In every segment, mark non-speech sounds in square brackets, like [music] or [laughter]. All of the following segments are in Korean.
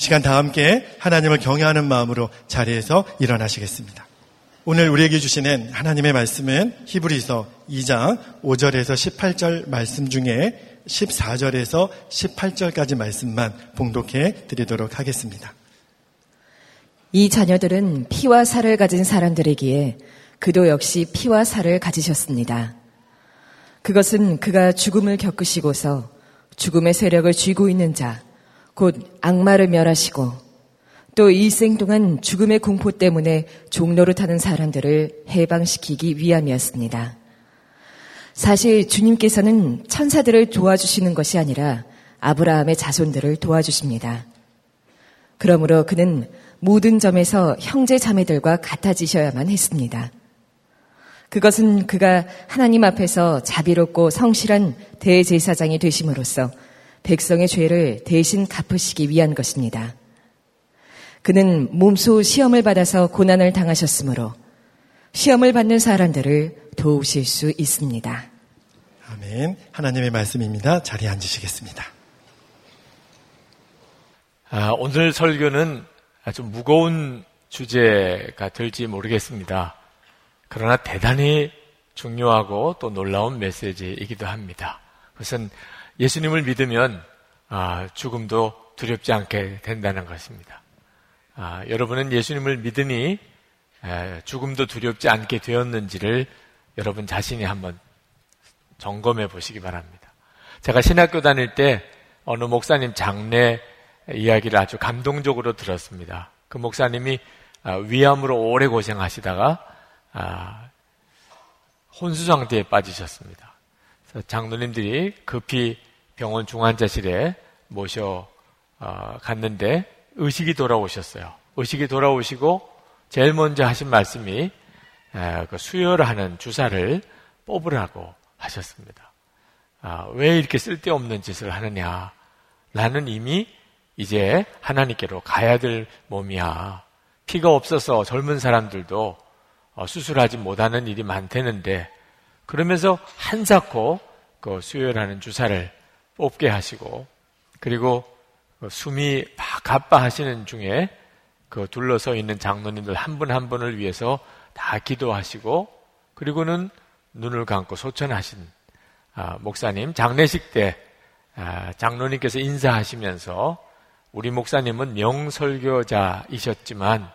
시간 다 함께 하나님을 경외하는 마음으로 자리에서 일어나시겠습니다. 오늘 우리에게 주시는 하나님의 말씀은 히브리서 2장 5절에서 18절 말씀 중에 14절에서 18절까지 말씀만 봉독해 드리도록 하겠습니다. 이 자녀들은 피와 살을 가진 사람들이기에 그도 역시 피와 살을 가지셨습니다. 그것은 그가 죽음을 겪으시고서 죽음의 세력을 쥐고 있는 자, 곧 악마를 멸하시고 또 일생 동안 죽음의 공포 때문에 종로를 타는 사람들을 해방시키기 위함이었습니다. 사실 주님께서는 천사들을 도와주시는 것이 아니라 아브라함의 자손들을 도와주십니다. 그러므로 그는 모든 점에서 형제 자매들과 같아지셔야만 했습니다. 그것은 그가 하나님 앞에서 자비롭고 성실한 대제사장이 되심으로써 백성의 죄를 대신 갚으시기 위한 것입니다. 그는 몸소 시험을 받아서 고난을 당하셨으므로 시험을 받는 사람들을 도우실 수 있습니다. 아멘. 하나님의 말씀입니다. 자리에 앉으시겠습니다. 아, 오늘 설교는 아주 무거운 주제가 될지 모르겠습니다. 그러나 대단히 중요하고 또 놀라운 메시지이기도 합니다. 그것은 예수님을 믿으면 아, 죽음도 두렵지 않게 된다는 것입니다. 아, 여러분은 예수님을 믿으니 죽음도 두렵지 않게 되었는지를 여러분 자신이 한번 점검해 보시기 바랍니다. 제가 신학교 다닐 때 어느 목사님 장례 이야기를 아주 감동적으로 들었습니다. 그 목사님이 아, 위암으로 오래 고생하시다가 아, 혼수 상태에 빠지셨습니다. 장로님들이 급히 병원 중환자실에 모셔 어, 갔는데 의식이 돌아오셨어요. 의식이 돌아오시고 제일 먼저 하신 말씀이 그 수혈하는 주사를 뽑으라고 하셨습니다. 아, 왜 이렇게 쓸데없는 짓을 하느냐? 나는 이미 이제 하나님께로 가야 될 몸이야. 피가 없어서 젊은 사람들도 어, 수술하지 못하는 일이 많대는데 그러면서 한사코 그 수혈하는 주사를 뽑게 하시고 그리고 그 숨이 막 가빠하시는 중에 그 둘러서 있는 장로님들 한 분한 한 분을 위해서 다 기도하시고 그리고는 눈을 감고 소천하신 아, 목사님 장례식 때 아, 장로님께서 인사하시면서 우리 목사님은 명설교자이셨지만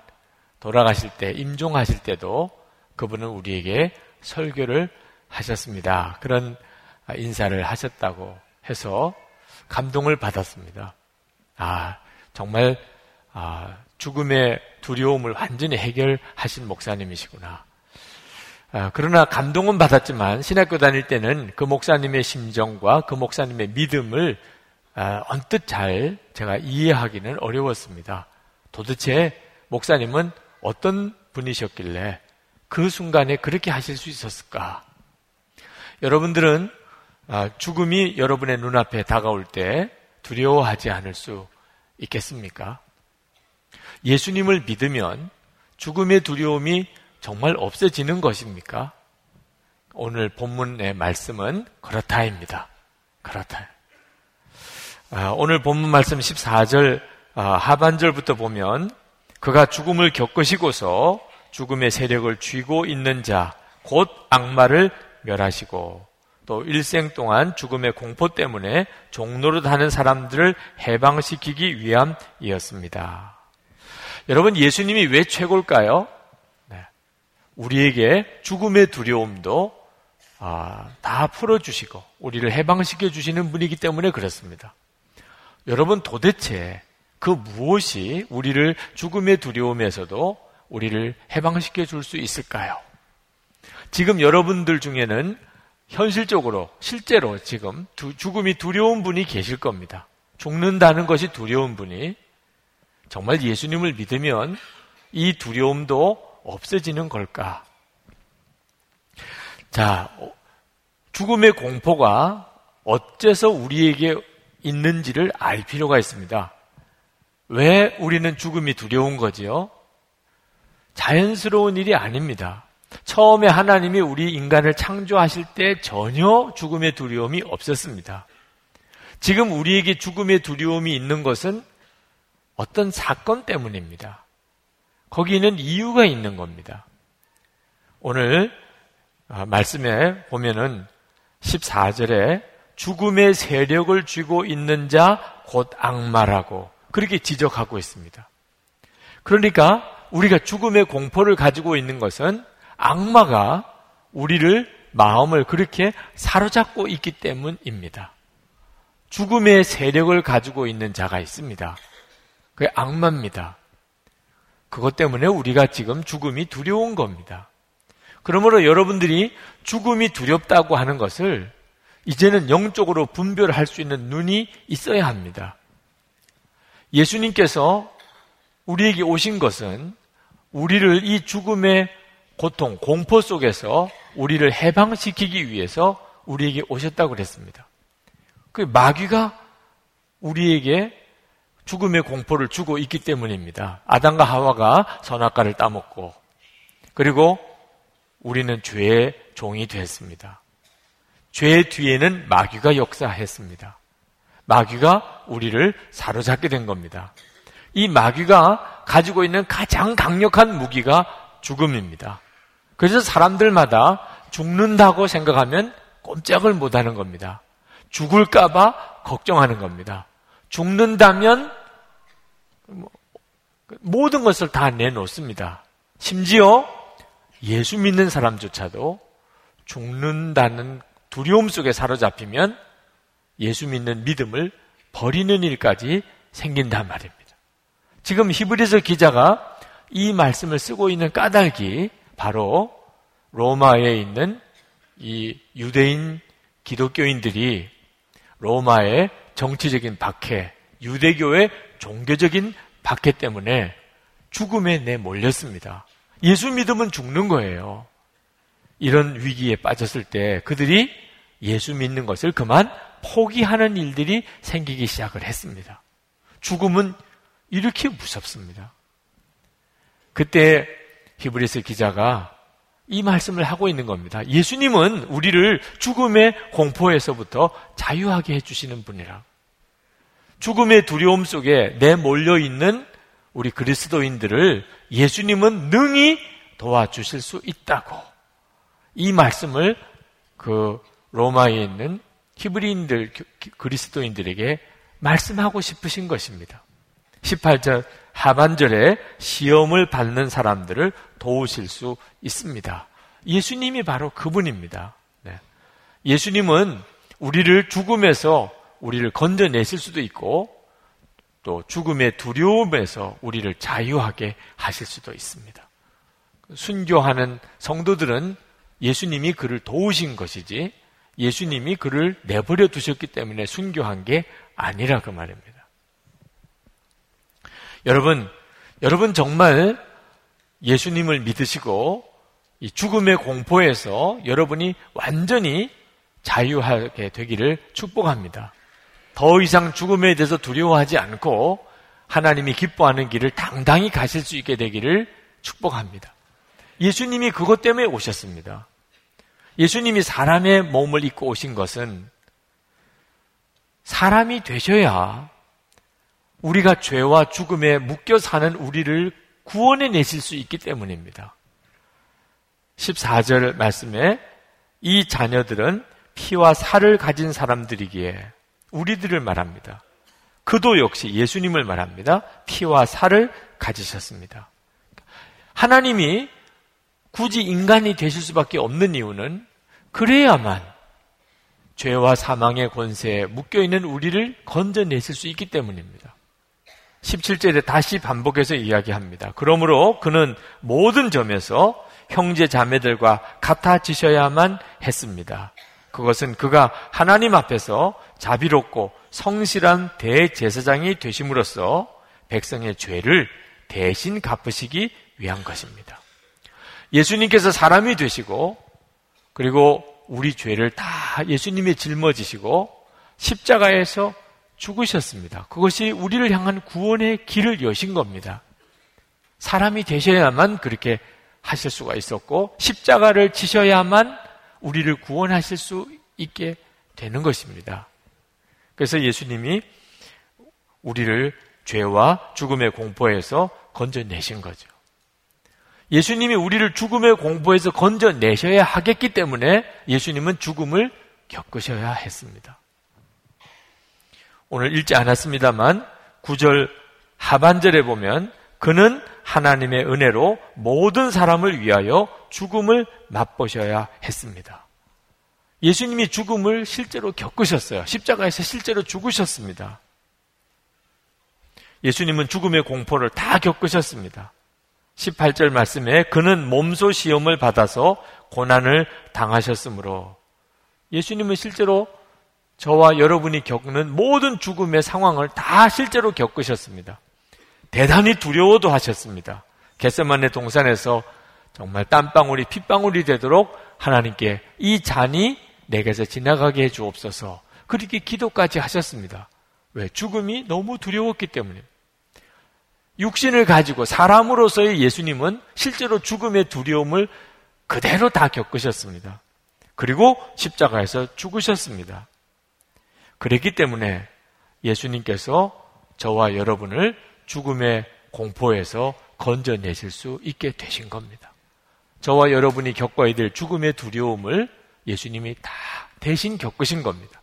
돌아가실 때 임종하실 때도 그분은 우리에게 설교를 하셨습니다. 그런 인사를 하셨다고 해서 감동을 받았습니다. 아 정말 아, 죽음의 두려움을 완전히 해결하신 목사님이시구나. 아, 그러나 감동은 받았지만 신학교 다닐 때는 그 목사님의 심정과 그 목사님의 믿음을 아, 언뜻 잘 제가 이해하기는 어려웠습니다. 도대체 목사님은 어떤 분이셨길래 그 순간에 그렇게 하실 수 있었을까? 여러분들은 아, 죽음이 여러분의 눈앞에 다가올 때 두려워하지 않을 수 있겠습니까? 예수님을 믿으면 죽음의 두려움이 정말 없어지는 것입니까? 오늘 본문의 말씀은 그렇다입니다. 그렇다. 아, 오늘 본문 말씀 14절 아, 하반절부터 보면 그가 죽음을 겪으시고서 죽음의 세력을 쥐고 있는 자, 곧 악마를 멸하시고 또 일생 동안 죽음의 공포 때문에 종로를 하는 사람들을 해방시키기 위함이었습니다. 여러분, 예수님이 왜 최고일까요? 우리에게 죽음의 두려움도 아, 다 풀어주시고 우리를 해방시켜 주시는 분이기 때문에 그렇습니다. 여러분 도대체 그 무엇이 우리를 죽음의 두려움에서도 우리를 해방시켜 줄 수 있을까요? 지금 여러분들 중에는 현실적으로 실제로 지금 두, 죽음이 두려운 분이 계실 겁니다. 죽는다는 것이 두려운 분이 정말 예수님을 믿으면 이 두려움도 없어지는 걸까? 자, 죽음의 공포가 어째서 우리에게 있는지를 알 필요가 있습니다. 왜 우리는 죽음이 두려운 거지요? 자연스러운 일이 아닙니다. 처음에 하나님이 우리 인간을 창조하실 때 전혀 죽음의 두려움이 없었습니다. 지금 우리에게 죽음의 두려움이 있는 것은 어떤 사건 때문입니다. 거기는 이유가 있는 겁니다. 오늘 아, 말씀에 보면은 14절에 죽음의 세력을 쥐고 있는 자 곧 악마라고 그렇게 지적하고 있습니다. 그러니까 우리가 죽음의 공포를 가지고 있는 것은 악마가 우리를 마음을 그렇게 사로잡고 있기 때문입니다. 죽음의 세력을 가지고 있는 자가 있습니다. 그게 악마입니다. 그것 때문에 우리가 지금 죽음이 두려운 겁니다. 그러므로 여러분들이 죽음이 두렵다고 하는 것을 이제는 영적으로 분별할 수 있는 눈이 있어야 합니다. 예수님께서 우리에게 오신 것은 우리를 이 죽음의 고통, 공포 속에서 우리를 해방시키기 위해서 우리에게 오셨다고 그랬습니다. 그 마귀가 우리에게 죽음의 공포를 주고 있기 때문입니다. 아담과 하와가 선악과를 따먹고 그리고 우리는 죄의 종이 됐습니다. 죄 뒤에는 마귀가 역사했습니다. 마귀가 우리를 사로잡게 된 겁니다. 이 마귀가 가지고 있는 가장 강력한 무기가 죽음입니다. 그래서 사람들마다 죽는다고 생각하면 꼼짝을 못 하는 겁니다. 죽을까봐 걱정하는 겁니다. 죽는다면 뭐, 모든 것을 다 내놓습니다. 심지어 예수 믿는 사람조차도 죽는다는 두려움 속에 사로잡히면 예수 믿는 믿음을 버리는 일까지 생긴단 말입니다. 지금 히브리서 기자가 이 말씀을 쓰고 있는 까닭이 바로 로마에 있는 이 유대인 기독교인들이 로마의 정치적인 박해, 유대교의 종교적인 박해 때문에 죽음에 내몰렸습니다. 예수 믿으면 죽는 거예요. 이런 위기에 빠졌을 때 그들이 예수 믿는 것을 그만 포기하는 일들이 생기기 시작을 했습니다. 죽음은 이렇게 무섭습니다. 그때 히브리스 기자가 이 말씀을 하고 있는 겁니다. 예수님은 우리를 죽음의 공포에서부터 자유하게 해주시는 분이라. 죽음의 두려움 속에 내몰려 있는 우리 그리스도인들을 예수님은 능히 도와주실 수 있다고. 이 말씀을 그 로마에 있는 히브리인들, 그리스도인들에게 말씀하고 싶으신 것입니다. 18절 하반절에 시험을 받는 사람들을 도우실 수 있습니다. 예수님이 바로 그분입니다. 네. 예수님은 우리를 죽음에서 우리를 건져내실 수도 있고 또 죽음의 두려움에서 우리를 자유하게 하실 수도 있습니다. 순교하는 성도들은 예수님이 그를 도우신 것이지 예수님이 그를 내버려 두셨기 때문에 순교한 게 아니라 그 말입니다. 여러분, 여러분 정말 예수님을 믿으시고 이 죽음의 공포에서 여러분이 완전히 자유하게 되기를 축복합니다. 더 이상 죽음에 대해서 두려워하지 않고 하나님이 기뻐하는 길을 당당히 가실 수 있게 되기를 축복합니다. 예수님이 그것 때문에 오셨습니다. 예수님이 사람의 몸을 입고 오신 것은 사람이 되셔야 우리가 죄와 죽음에 묶여 사는 우리를 구원해 내실 수 있기 때문입니다. 14절 말씀에 이 자녀들은 피와 살을 가진 사람들이기에 우리들을 말합니다. 그도 역시 예수님을 말합니다. 피와 살을 가지셨습니다. 하나님이 굳이 인간이 되실 수밖에 없는 이유는 그래야만 죄와 사망의 권세에 묶여 있는 우리를 건져내실 수 있기 때문입니다. 17절에 다시 반복해서 이야기합니다. 그러므로 그는 모든 점에서 형제 자매들과 같아지셔야만 했습니다. 그것은 그가 하나님 앞에서 자비롭고 성실한 대제사장이 되심으로써 백성의 죄를 대신 갚으시기 위한 것입니다. 예수님께서 사람이 되시고 그리고 우리 죄를 다 예수님의 짊어지시고 십자가에서 죽으셨습니다. 그것이 우리를 향한 구원의 길을 여신 겁니다. 사람이 되셔야만 그렇게 하실 수가 있었고 십자가를 지셔야만 우리를 구원하실 수 있게 되는 것입니다. 그래서 예수님이 우리를 죄와 죽음의 공포에서 건져내신 거죠. 예수님이 우리를 죽음의 공포에서 건져내셔야 하겠기 때문에 예수님은 죽음을 겪으셔야 했습니다. 오늘 읽지 않았습니다만 9절 하반절에 보면 그는 하나님의 은혜로 모든 사람을 위하여 죽음을 맛보셔야 했습니다. 예수님이 죽음을 실제로 겪으셨어요. 십자가에서 실제로 죽으셨습니다. 예수님은 죽음의 공포를 다 겪으셨습니다. 18절 말씀에 그는 몸소 시험을 받아서 고난을 당하셨으므로 예수님은 실제로 저와 여러분이 겪는 모든 죽음의 상황을 다 실제로 겪으셨습니다. 대단히 두려워도 하셨습니다. 겟세만의 동산에서 정말 땀방울이 핏방울이 되도록 하나님께 이 잔이 내게서 지나가게 해 주옵소서. 그렇게 기도까지 하셨습니다. 왜? 죽음이 너무 두려웠기 때문에. 육신을 가지고 사람으로서의 예수님은 실제로 죽음의 두려움을 그대로 다 겪으셨습니다. 그리고 십자가에서 죽으셨습니다. 그랬기 때문에 예수님께서 저와 여러분을 죽음의 공포에서 건져내실 수 있게 되신 겁니다. 저와 여러분이 겪어야 될 죽음의 두려움을 예수님이 다 대신 겪으신 겁니다.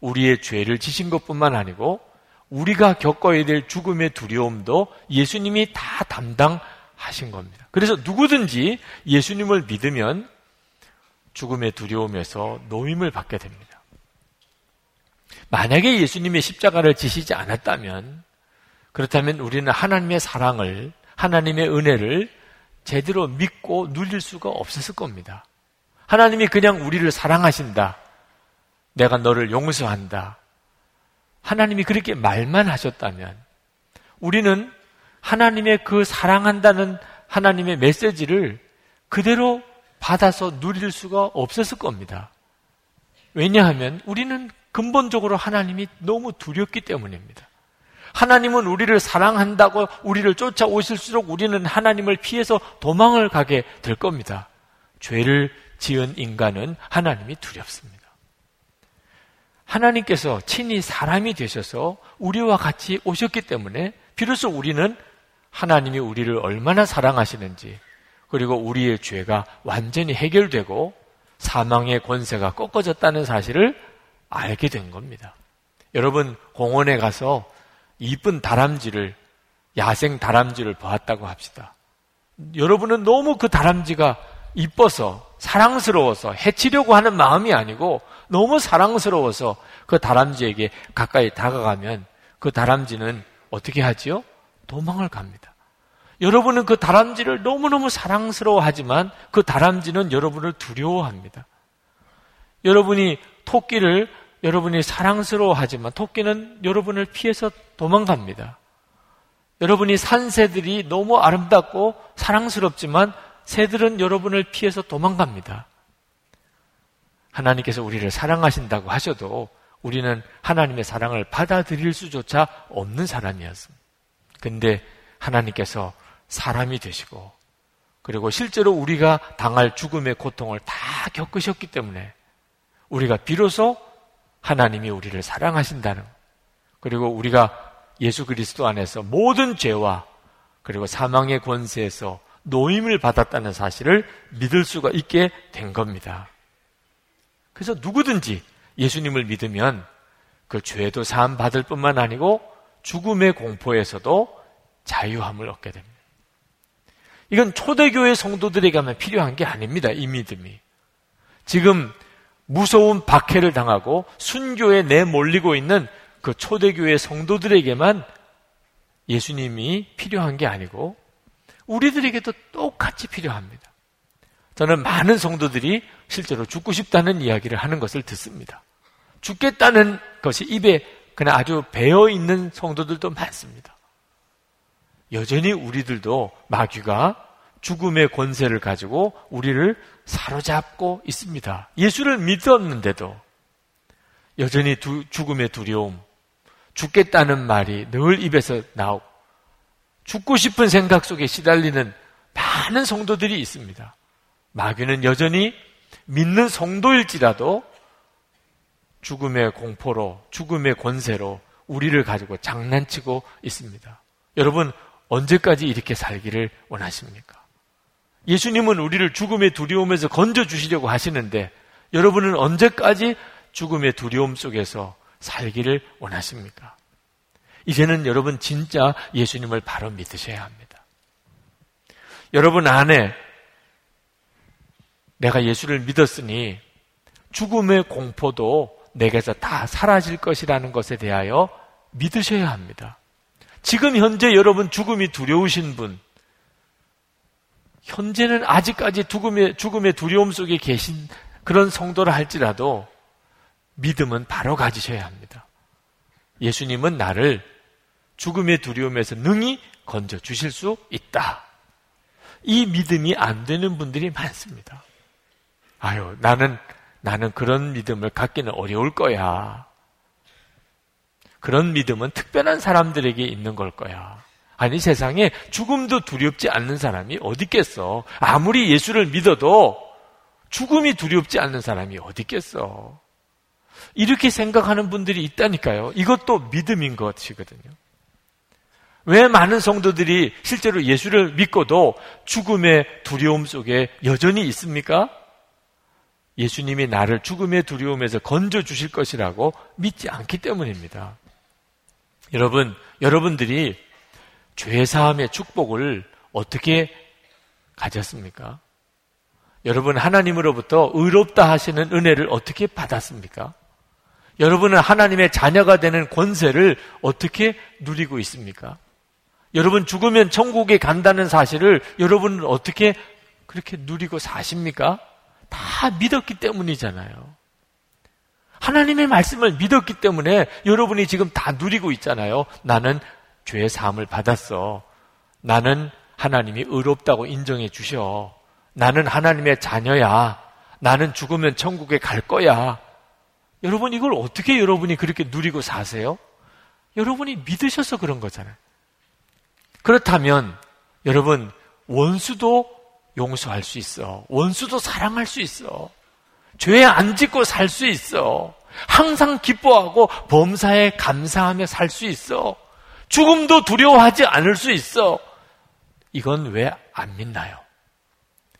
우리의 죄를 지신 것 뿐만 아니고 우리가 겪어야 될 죽음의 두려움도 예수님이 다 담당하신 겁니다. 그래서 누구든지 예수님을 믿으면 죽음의 두려움에서 노임을 받게 됩니다. 만약에 예수님의 십자가를 지시지 않았다면 그렇다면 우리는 하나님의 사랑을 하나님의 은혜를 제대로 믿고 누릴 수가 없었을 겁니다. 하나님이 그냥 우리를 사랑하신다. 내가 너를 용서한다. 하나님이 그렇게 말만 하셨다면 우리는 하나님의 그 사랑한다는 하나님의 메시지를 그대로 받아서 누릴 수가 없었을 겁니다. 왜냐하면 우리는 근본적으로 하나님이 너무 두렵기 때문입니다. 하나님은 우리를 사랑한다고 우리를 쫓아오실수록 우리는 하나님을 피해서 도망을 가게 될 겁니다. 죄를 지은 인간은 하나님이 두렵습니다. 하나님께서 친히 사람이 되셔서 우리와 같이 오셨기 때문에 비로소 우리는 하나님이 우리를 얼마나 사랑하시는지 그리고 우리의 죄가 완전히 해결되고 사망의 권세가 꺾어졌다는 사실을 알게 된 겁니다. 여러분 공원에 가서 이쁜 다람쥐를 야생 다람쥐를 보았다고 합시다. 여러분은 너무 그 다람쥐가 이뻐서 사랑스러워서 해치려고 하는 마음이 아니고 너무 사랑스러워서 그 다람쥐에게 가까이 다가가면 그 다람쥐는 어떻게 하지요? 도망을 갑니다. 여러분은 그 다람쥐를 너무너무 사랑스러워하지만 그 다람쥐는 여러분을 두려워합니다. 여러분이 토끼를 여러분이 사랑스러워하지만 토끼는 여러분을 피해서 도망갑니다. 여러분이 산 새들이 너무 아름답고 사랑스럽지만 새들은 여러분을 피해서 도망갑니다. 하나님께서 우리를 사랑하신다고 하셔도 우리는 하나님의 사랑을 받아들일 수조차 없는 사람이었습니다. 근데 하나님께서 사람이 되시고 그리고 실제로 우리가 당할 죽음의 고통을 다 겪으셨기 때문에 우리가 비로소 하나님이 우리를 사랑하신다는 그리고 우리가 예수 그리스도 안에서 모든 죄와 그리고 사망의 권세에서 노임을 받았다는 사실을 믿을 수가 있게 된 겁니다. 그래서 누구든지 예수님을 믿으면 그 죄도 사함 받을 뿐만 아니고 죽음의 공포에서도 자유함을 얻게 됩니다. 이건 초대교회 성도들에게만 필요한 게 아닙니다. 이 믿음이. 지금 무서운 박해를 당하고 순교에 내몰리고 있는 그 초대교회 성도들에게만 예수님이 필요한 게 아니고 우리들에게도 똑같이 필요합니다. 저는 많은 성도들이 실제로 죽고 싶다는 이야기를 하는 것을 듣습니다. 죽겠다는 것이 입에 그냥 아주 배어 있는 성도들도 많습니다. 여전히 우리들도 마귀가 죽음의 권세를 가지고 우리를 사로잡고 있습니다. 예수를 믿었는데도 여전히 두, 죽음의 두려움, 죽겠다는 말이 늘 입에서 나오고 죽고 싶은 생각 속에 시달리는 많은 성도들이 있습니다. 마귀는 여전히 믿는 성도일지라도 죽음의 공포로, 죽음의 권세로 우리를 가지고 장난치고 있습니다. 여러분, 언제까지 이렇게 살기를 원하십니까? 예수님은 우리를 죽음의 두려움에서 건져주시려고 하시는데 여러분은 언제까지 죽음의 두려움 속에서 살기를 원하십니까? 이제는 여러분 진짜 예수님을 바로 믿으셔야 합니다. 여러분 안에 내가 예수를 믿었으니 죽음의 공포도 내게서 다 사라질 것이라는 것에 대하여 믿으셔야 합니다. 지금 현재 여러분 죽음이 두려우신 분, 현재는 아직까지 죽음의, 죽음의 두려움 속에 계신 그런 성도를 할지라도 믿음은 바로 가지셔야 합니다. 예수님은 나를 죽음의 두려움에서 능히 건져 주실 수 있다. 이 믿음이 안 되는 분들이 많습니다. 아유, 나는, 나는 그런 믿음을 갖기는 어려울 거야. 그런 믿음은 특별한 사람들에게 있는 걸 거야. 아니, 세상에 죽음도 두렵지 않는 사람이 어디 있겠어. 아무리 예수를 믿어도 죽음이 두렵지 않는 사람이 어디 있겠어. 이렇게 생각하는 분들이 있다니까요. 이것도 믿음인 것이거든요. 왜 많은 성도들이 실제로 예수를 믿고도 죽음의 두려움 속에 여전히 있습니까? 예수님이 나를 죽음의 두려움에서 건져 주실 것이라고 믿지 않기 때문입니다. 여러분, 여러분들이 죄사함의 축복을 어떻게 가졌습니까? 여러분 하나님으로부터 의롭다 하시는 은혜를 어떻게 받았습니까? 여러분은 하나님의 자녀가 되는 권세를 어떻게 누리고 있습니까? 여러분 죽으면 천국에 간다는 사실을 여러분은 어떻게 그렇게 누리고 사십니까? 다 믿었기 때문이잖아요. 하나님의 말씀을 믿었기 때문에 여러분이 지금 다 누리고 있잖아요. 나는 죄의 사함을 받았어. 나는 하나님이 의롭다고 인정해 주셔. 나는 하나님의 자녀야. 나는 죽으면 천국에 갈 거야. 여러분 이걸 어떻게 여러분이 그렇게 누리고 사세요? 여러분이 믿으셔서 그런 거잖아요. 그렇다면 여러분 원수도 용서할 수 있어. 원수도 사랑할 수 있어. 죄 안 짓고 살 수 있어. 항상 기뻐하고 범사에 감사하며 살 수 있어. 죽음도 두려워하지 않을 수 있어. 이건 왜 안 믿나요?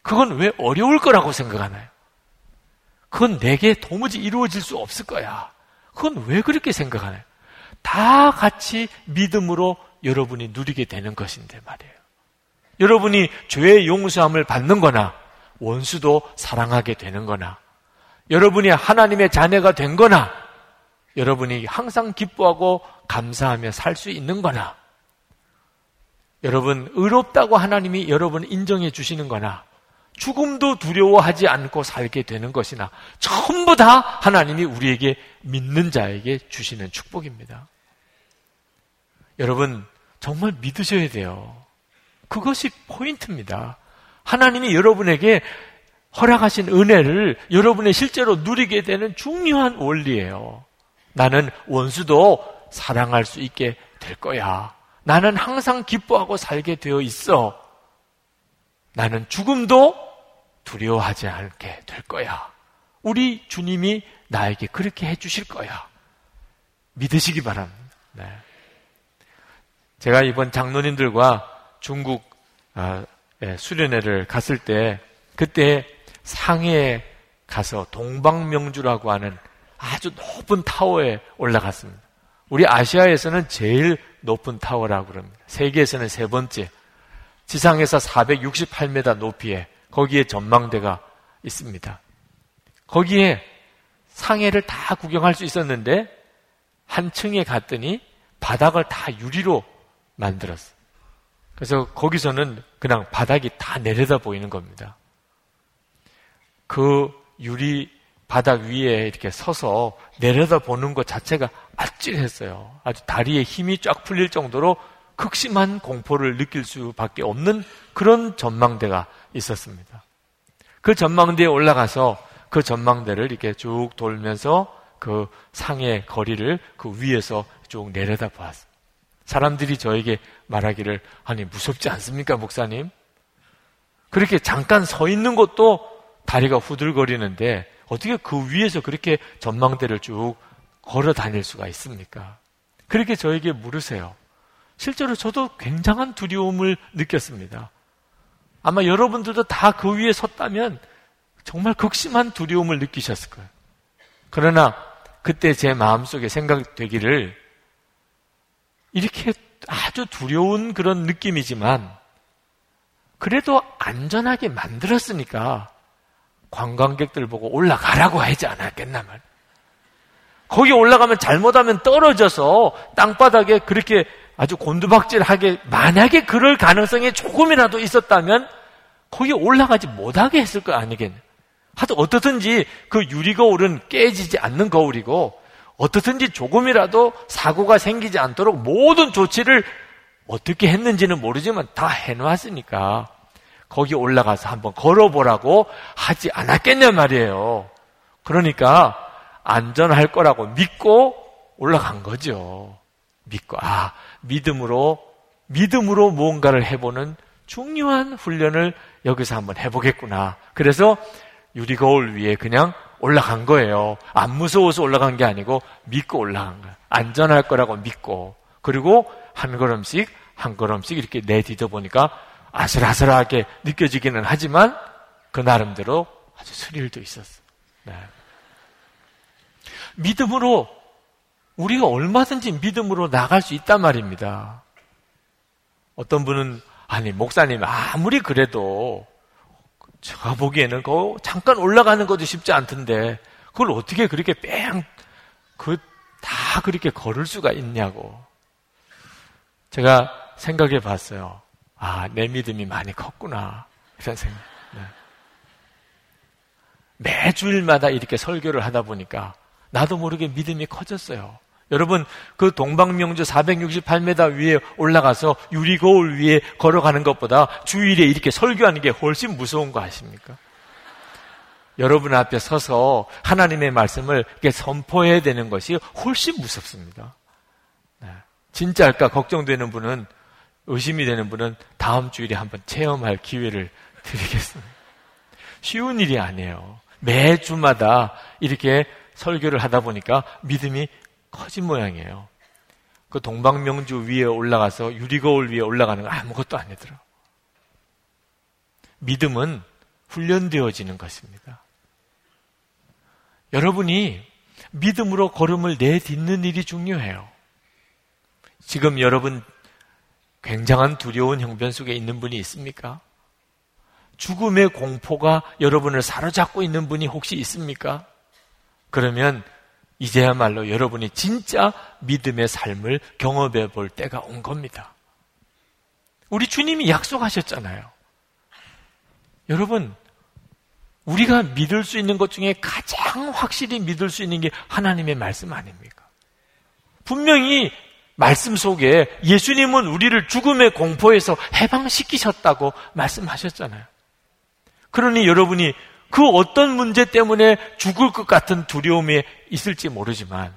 그건 왜 어려울 거라고 생각하나요? 그건 내게 도무지 이루어질 수 없을 거야. 그건 왜 그렇게 생각하나요? 다 같이 믿음으로 여러분이 누리게 되는 것인데 말이에요. 여러분이 죄의 용서함을 받는 거나 원수도 사랑하게 되는 거나 여러분이 하나님의 자녀가 된 거나 여러분이 항상 기뻐하고 감사하며 살 수 있는 거나 여러분 의롭다고 하나님이 여러분 인정해 주시는 거나 죽음도 두려워하지 않고 살게 되는 것이나 전부 다 하나님이 우리에게 믿는 자에게 주시는 축복입니다. 여러분 정말 믿으셔야 돼요. 그것이 포인트입니다. 하나님이 여러분에게 허락하신 은혜를 여러분의 실제로 누리게 되는 중요한 원리예요. 나는 원수도 사랑할 수 있게 될 거야. 나는 항상 기뻐하고 살게 되어 있어. 나는 죽음도 두려워하지 않게 될 거야. 우리 주님이 나에게 그렇게 해주실 거야. 믿으시기 바랍니다. 네. 제가 이번 장로님들과 중국 아, 예, 수련회를 갔을 때 그때 상해에 가서 동방명주라고 하는 아주 높은 타워에 올라갔습니다. 우리 아시아에서는 제일 높은 타워라고 그럽니다. 세계에서는 세 번째. 지상에서 468m 높이에 거기에 전망대가 있습니다. 거기에 상해를 다 구경할 수 있었는데 한 층에 갔더니 바닥을 다 유리로 만들었어요. 그래서 거기서는 그냥 바닥이 다 내려다 보이는 겁니다. 그 유리 바닥 위에 이렇게 서서 내려다 보는 것 자체가 아찔했어요. 아주 다리에 힘이 쫙 풀릴 정도로 극심한 공포를 느낄 수밖에 없는 그런 전망대가 있었습니다. 그 전망대에 올라가서 그 전망대를 이렇게 쭉 돌면서 그 상의 거리를 그 위에서 쭉 내려다 보았습니다. 사람들이 저에게 말하기를 아니 무섭지 않습니까 목사님? 그렇게 잠깐 서 있는 것도 다리가 후들거리는데 어떻게 그 위에서 그렇게 전망대를 쭉 걸어 다닐 수가 있습니까? 그렇게 저에게 물으세요. 실제로 저도 굉장한 두려움을 느꼈습니다. 아마 여러분들도 다 그 위에 섰다면 정말 극심한 두려움을 느끼셨을 거예요. 그러나 그때 제 마음속에 생각되기를 이렇게 아주 두려운 그런 느낌이지만 그래도 안전하게 만들었으니까 관광객들 보고 올라가라고 하지 않았겠나 말. 거기 올라가면 잘못하면 떨어져서 땅바닥에 그렇게 아주 곤두박질하게 만약에 그럴 가능성이 조금이라도 있었다면 거기 올라가지 못하게 했을 거 아니겠냐. 하여튼 어떻든지 그 유리 거울은 깨지지 않는 거울이고 어떻든지 조금이라도 사고가 생기지 않도록 모든 조치를 어떻게 했는지는 모르지만 다 해놓았으니까 거기 올라가서 한번 걸어보라고 하지 않았겠냐 말이에요. 그러니까 안전할 거라고 믿고 올라간 거죠. 믿고, 아, 믿음으로, 믿음으로 무언가를 해보는 중요한 훈련을 여기서 한번 해보겠구나. 그래서 유리거울 위에 그냥 올라간 거예요. 안 무서워서 올라간 게 아니고 믿고 올라간 거예요. 안전할 거라고 믿고. 그리고 한 걸음씩, 한 걸음씩 이렇게 내디뎌 보니까 아슬아슬하게 느껴지기는 하지만 그 나름대로 아주 스릴도 있었어요. 네. 믿음으로 우리가 얼마든지 믿음으로 나갈 수 있단 말입니다. 어떤 분은 아니 목사님 아무리 그래도 제가 보기에는 그 잠깐 올라가는 것도 쉽지 않던데 그걸 어떻게 그렇게 뺑 그 다 그렇게 걸을 수가 있냐고 제가 생각해 봤어요. 아, 내 믿음이 많이 컸구나. 이런 생각. 네. 매주일마다 이렇게 설교를 하다 보니까 나도 모르게 믿음이 커졌어요. 여러분, 그 동방명주 468m 위에 올라가서 유리거울 위에 걸어가는 것보다 주일에 이렇게 설교하는 게 훨씬 무서운 거 아십니까? 여러분 앞에 서서 하나님의 말씀을 이렇게 선포해야 되는 것이 훨씬 무섭습니다. 네. 진짜일까 걱정되는 분은, 의심이 되는 분은 다음 주일에 한번 체험할 기회를 [laughs] 드리겠습니다. 쉬운 일이 아니에요. 매주마다 이렇게 설교를 하다 보니까 믿음이 커진 모양이에요. 그 동방명주 위에 올라가서 유리거울 위에 올라가는 건 아무것도 아니더라. 믿음은 훈련되어지는 것입니다. 여러분이 믿음으로 걸음을 내딛는 일이 중요해요. 지금 여러분 굉장한 두려운 형변 속에 있는 분이 있습니까? 죽음의 공포가 여러분을 사로잡고 있는 분이 혹시 있습니까? 그러면 이제야말로 여러분이 진짜 믿음의 삶을 경험해 볼 때가 온 겁니다. 우리 주님이 약속하셨잖아요. 여러분, 우리가 믿을 수 있는 것 중에 가장 확실히 믿을 수 있는 게 하나님의 말씀 아닙니까? 분명히 말씀 속에 예수님은 우리를 죽음의 공포에서 해방시키셨다고 말씀하셨잖아요. 그러니 여러분이 그 어떤 문제 때문에 죽을 것 같은 두려움이 있을지 모르지만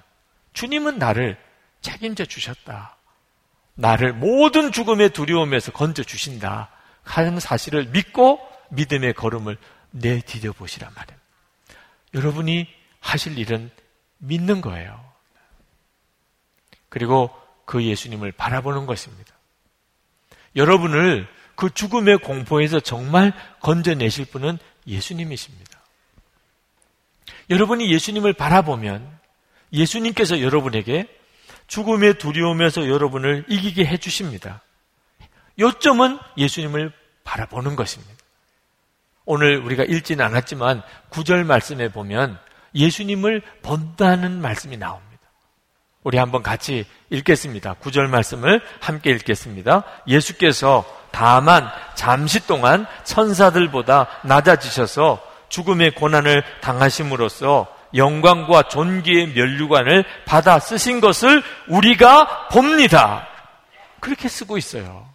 주님은 나를 책임져 주셨다. 나를 모든 죽음의 두려움에서 건져 주신다. 하는 사실을 믿고 믿음의 걸음을 내디뎌 보시란 말이에요. 여러분이 하실 일은 믿는 거예요. 그리고 그 예수님을 바라보는 것입니다. 여러분을 그 죽음의 공포에서 정말 건져내실 분은 예수님이십니다. 여러분이 예수님을 바라보면 예수님께서 여러분에게 죽음의 두려움에서 여러분을 이기게 해주십니다. 요점은 예수님을 바라보는 것입니다. 오늘 우리가 읽지는 않았지만 구절 말씀에 보면 예수님을 본다는 말씀이 나옵니다. 우리 한번 같이 읽겠습니다. 구절 말씀을 함께 읽겠습니다. 예수께서 다만 잠시 동안 천사들보다 낮아지셔서 죽음의 고난을 당하심으로써 영광과 존귀의 면류관을 받아 쓰신 것을 우리가 봅니다. 그렇게 쓰고 있어요.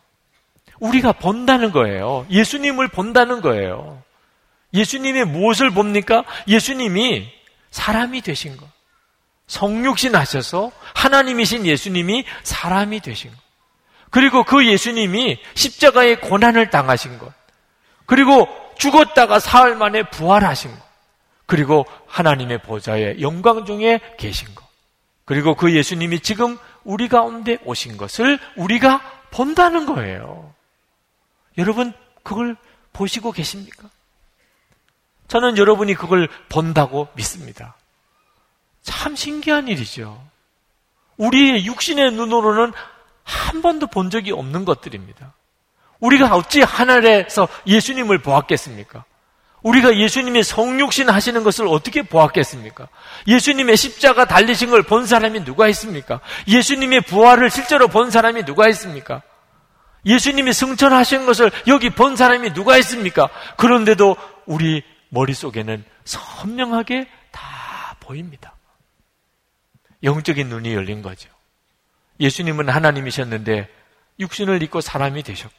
우리가 본다는 거예요. 예수님을 본다는 거예요. 예수님이 무엇을 봅니까? 예수님이 사람이 되신 것. 성육신 하셔서 하나님이신 예수님이 사람이 되신 것. 그리고 그 예수님이 십자가의 고난을 당하신 것. 그리고 죽었다가 사흘 만에 부활하신 것. 그리고 하나님의 보좌의 영광 중에 계신 것. 그리고 그 예수님이 지금 우리 가운데 오신 것을 우리가 본다는 거예요. 여러분, 그걸 보시고 계십니까? 저는 여러분이 그걸 본다고 믿습니다. 참 신기한 일이죠. 우리의 육신의 눈으로는 한 번도 본 적이 없는 것들입니다. 우리가 어찌 하늘에서 예수님을 보았겠습니까? 우리가 예수님의 성육신 하시는 것을 어떻게 보았겠습니까? 예수님의 십자가 달리신 걸 본 사람이 누가 있습니까? 예수님의 부활을 실제로 본 사람이 누가 있습니까? 예수님이 승천하신 것을 여기 본 사람이 누가 있습니까? 그런데도 우리 머릿속에는 선명하게 다 보입니다. 영적인 눈이 열린 거죠. 예수님은 하나님이셨는데 육신을 입고 사람이 되셨고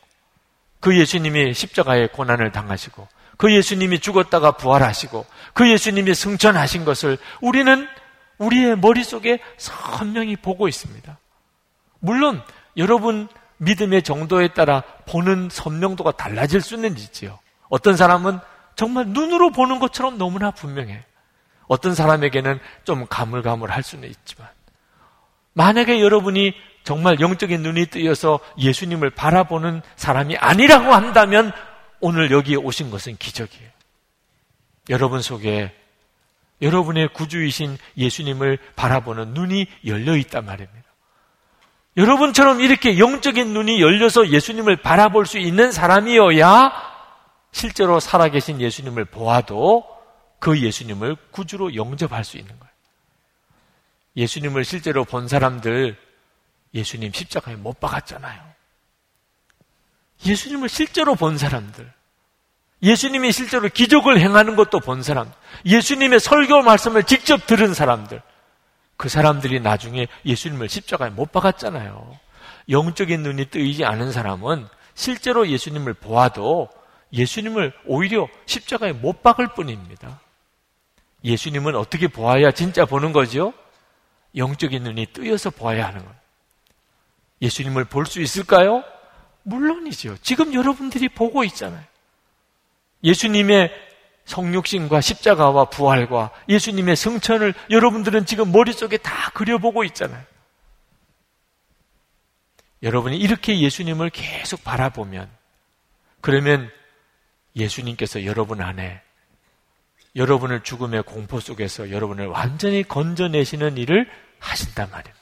그 예수님이 십자가의 고난을 당하시고 그 예수님이 죽었다가 부활하시고 그 예수님이 승천하신 것을 우리는 우리의 머릿속에 선명히 보고 있습니다. 물론 여러분 믿음의 정도에 따라 보는 선명도가 달라질 수는 있지요. 어떤 사람은 정말 눈으로 보는 것처럼 너무나 분명해. 어떤 사람에게는 좀 가물가물할 수는 있지만 만약에 여러분이 정말 영적인 눈이 뜨여서 예수님을 바라보는 사람이 아니라고 한다면 오늘 여기에 오신 것은 기적이에요. 여러분 속에 여러분의 구주이신 예수님을 바라보는 눈이 열려 있단 말입니다. 여러분처럼 이렇게 영적인 눈이 열려서 예수님을 바라볼 수 있는 사람이어야 실제로 살아계신 예수님을 보아도 그 예수님을 구주로 영접할 수 있는 거예요. 예수님을 실제로 본 사람들 예수님 십자가에 못 박았잖아요. 예수님을 실제로 본 사람들, 예수님이 실제로 기적을 행하는 것도 본 사람, 예수님의 설교 말씀을 직접 들은 사람들, 그 사람들이 나중에 예수님을 십자가에 못 박았잖아요. 영적인 눈이 뜨이지 않은 사람은 실제로 예수님을 보아도 예수님을 오히려 십자가에 못 박을 뿐입니다. 예수님은 어떻게 보아야 진짜 보는 거죠? 영적인 눈이 뜨여서 보아야 하는 거예요. 예수님을 볼 수 있을까요? 물론이죠. 지금 여러분들이 보고 있잖아요. 예수님의 성육신과 십자가와 부활과 예수님의 성천을 여러분들은 지금 머릿속에 다 그려보고 있잖아요. 여러분이 이렇게 예수님을 계속 바라보면 그러면 예수님께서 여러분 안에 여러분을 죽음의 공포 속에서 여러분을 완전히 건져내시는 일을 하신단 말입니다.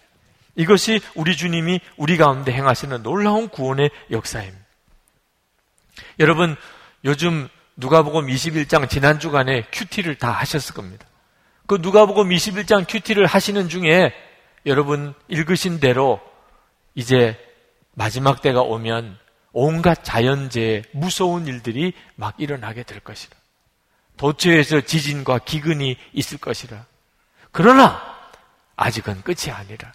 이것이 우리 주님이 우리 가운데 행하시는 놀라운 구원의 역사입니다. 여러분, 요즘 누가복음 21장 지난 주간에 큐티를 다 하셨을 겁니다. 그 누가복음 21장 큐티를 하시는 중에 여러분 읽으신 대로 이제 마지막 때가 오면 온갖 자연재해, 무서운 일들이 막 일어나게 될 것이라. 도처에서 지진과 기근이 있을 것이라. 그러나 아직은 끝이 아니라.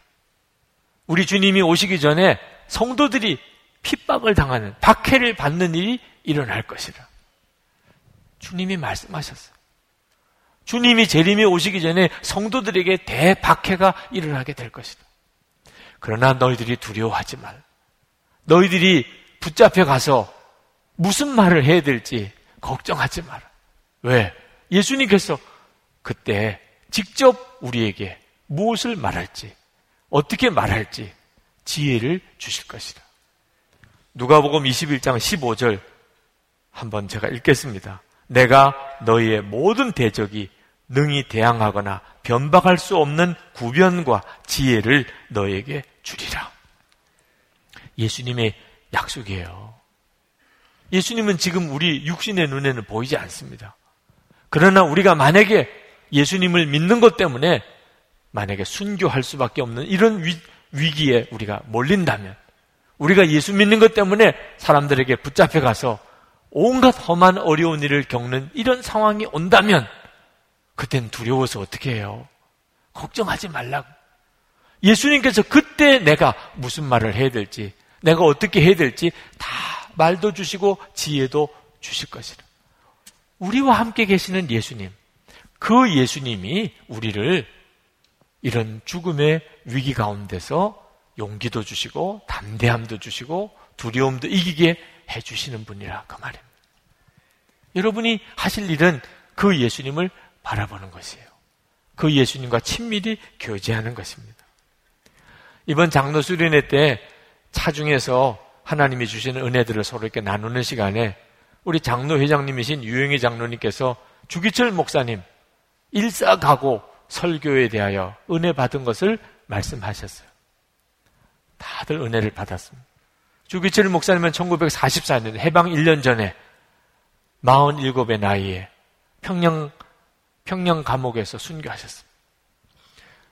우리 주님이 오시기 전에 성도들이 핍박을 당하는 박해를 받는 일이 일어날 것이라. 주님이 말씀하셨어요. 주님이 재림이 오시기 전에 성도들에게 대박해가 일어나게 될 것이다. 그러나 너희들이 두려워하지 말. 너희들이 붙잡혀 가서 무슨 말을 해야 될지 걱정하지 마라. 왜? 예수님께서 그때 직접 우리에게 무엇을 말할지, 어떻게 말할지 지혜를 주실 것이다. 누가복음 21장 15절 한번 제가 읽겠습니다. 내가 너희의 모든 대적이 능히 대항하거나 변박할 수 없는 구변과 지혜를 너에게 주리라. 예수님의 약속이에요. 예수님은 지금 우리 육신의 눈에는 보이지 않습니다. 그러나 우리가 만약에 예수님을 믿는 것 때문에 만약에 순교할 수밖에 없는 이런 위, 위기에 우리가 몰린다면 우리가 예수 믿는 것 때문에 사람들에게 붙잡혀 가서 온갖 험한 어려운 일을 겪는 이런 상황이 온다면 그땐 두려워서 어떻게 해요? 걱정하지 말라고. 예수님께서 그때 내가 무슨 말을 해야 될지, 내가 어떻게 해야 될지 다 말도 주시고 지혜도 주실 것이라. 우리와 함께 계시는 예수님, 그 예수님이 우리를 이런 죽음의 위기 가운데서 용기도 주시고 담대함도 주시고 두려움도 이기게 해주시는 분이라 그 말입니다. 여러분이 하실 일은 그 예수님을 바라보는 것이에요. 그 예수님과 친밀히 교제하는 것입니다. 이번 장로 수련회 때 차중에서 하나님이 주시는 은혜들을 서로 이렇게 나누는 시간에 우리 장로 회장님이신 유영희 장로님께서 주기철 목사님 일사가고 설교에 대하여 은혜 받은 것을 말씀하셨어요. 다들 은혜를 받았습니다. 주기철 목사님은 1944년 해방 1년 전에 47의 나이에 평양 평양 감옥에서 순교하셨습니다.